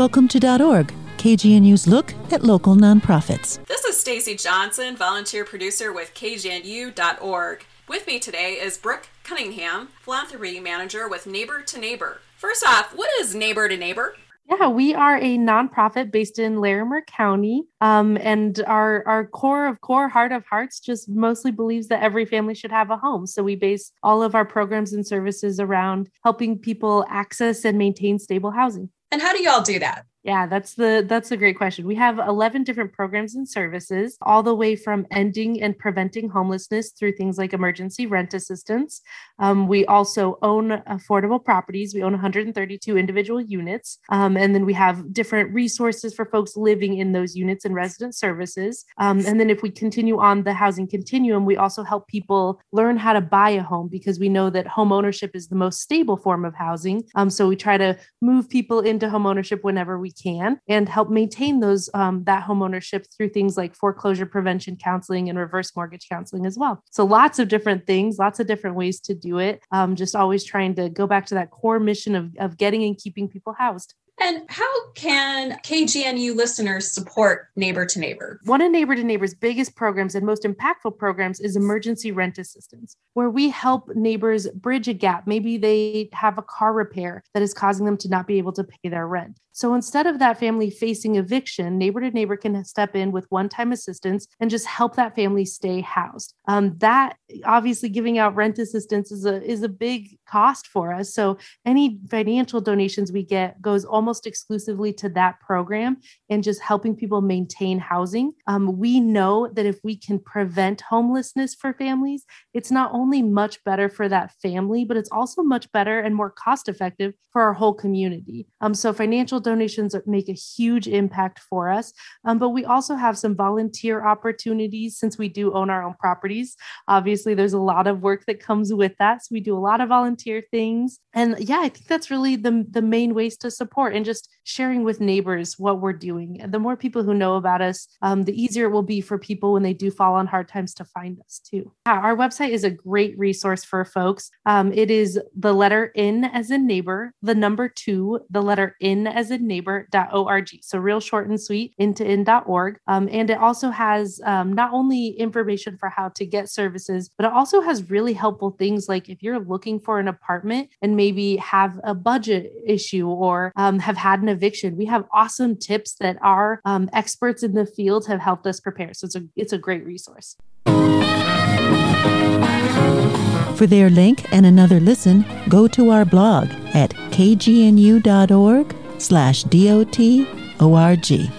Welcome to .org, KGNU's look at local nonprofits. This is Stacy Johnson, volunteer producer with KGNU.org. With me today is Brooke Cunningham, philanthropy manager with Neighbor to Neighbor. First off, what is Neighbor to Neighbor? Yeah, we are a nonprofit based in Larimer County. Um, and our, our core of core, heart of hearts, just mostly believes that every family should have a home. So we base all of our programs and services around helping people access and maintain stable housing. And how do y'all do that? Yeah, that's the that's a great question. We have 11 different programs and services, all the way from ending and preventing homelessness through things like emergency rent assistance. Um, we also own affordable properties. We own 132 individual units, um, and then we have different resources for folks living in those units and resident services. Um, and then if we continue on the housing continuum, we also help people learn how to buy a home because we know that home ownership is the most stable form of housing. Um, so we try to move people into home ownership whenever we can and help maintain those um, that home ownership through things like foreclosure prevention counseling and reverse mortgage counseling as well. So lots of different things, lots of different ways to do it. Um, just always trying to go back to that core mission of, of getting and keeping people housed. And how can KGNU listeners support Neighbor to Neighbor? One of Neighbor to Neighbor's biggest programs and most impactful programs is emergency rent assistance, where we help neighbors bridge a gap. Maybe they have a car repair that is causing them to not be able to pay their rent. So instead of that family facing eviction, neighbor to neighbor can step in with one time assistance and just help that family stay housed. Um, that obviously giving out rent assistance is a is a big cost for us. So any financial donations we get goes almost exclusively to that program and just helping people maintain housing. Um, we know that if we can prevent homelessness for families, it's not only much better for that family, but it's also much better and more cost effective for our whole community. Um, so financial donations make a huge impact for us. Um, but we also have some volunteer opportunities since we do own our own properties. Obviously, there's a lot of work that comes with that. So we do a lot of volunteer things. And yeah, I think that's really the, the main ways to support and just sharing with neighbors what we're doing. And The more people who know about us, um, the easier it will be for people when they do fall on hard times to find us too. Yeah, our website is a great resource for folks. Um, it is the letter N as in neighbor, the number two, the letter N as in neighbor.org. So real short and sweet N2N.org. Um, and it also has um, not only information for how to get services, but it also has really helpful things like if you're looking for an apartment and maybe have a budget issue or um, have had an eviction, we have awesome tips that our um, experts in the field have helped us prepare. So it's a it's a great resource. For their link and another listen, go to our blog at kgnu.org slash D-O-T-O-R-G.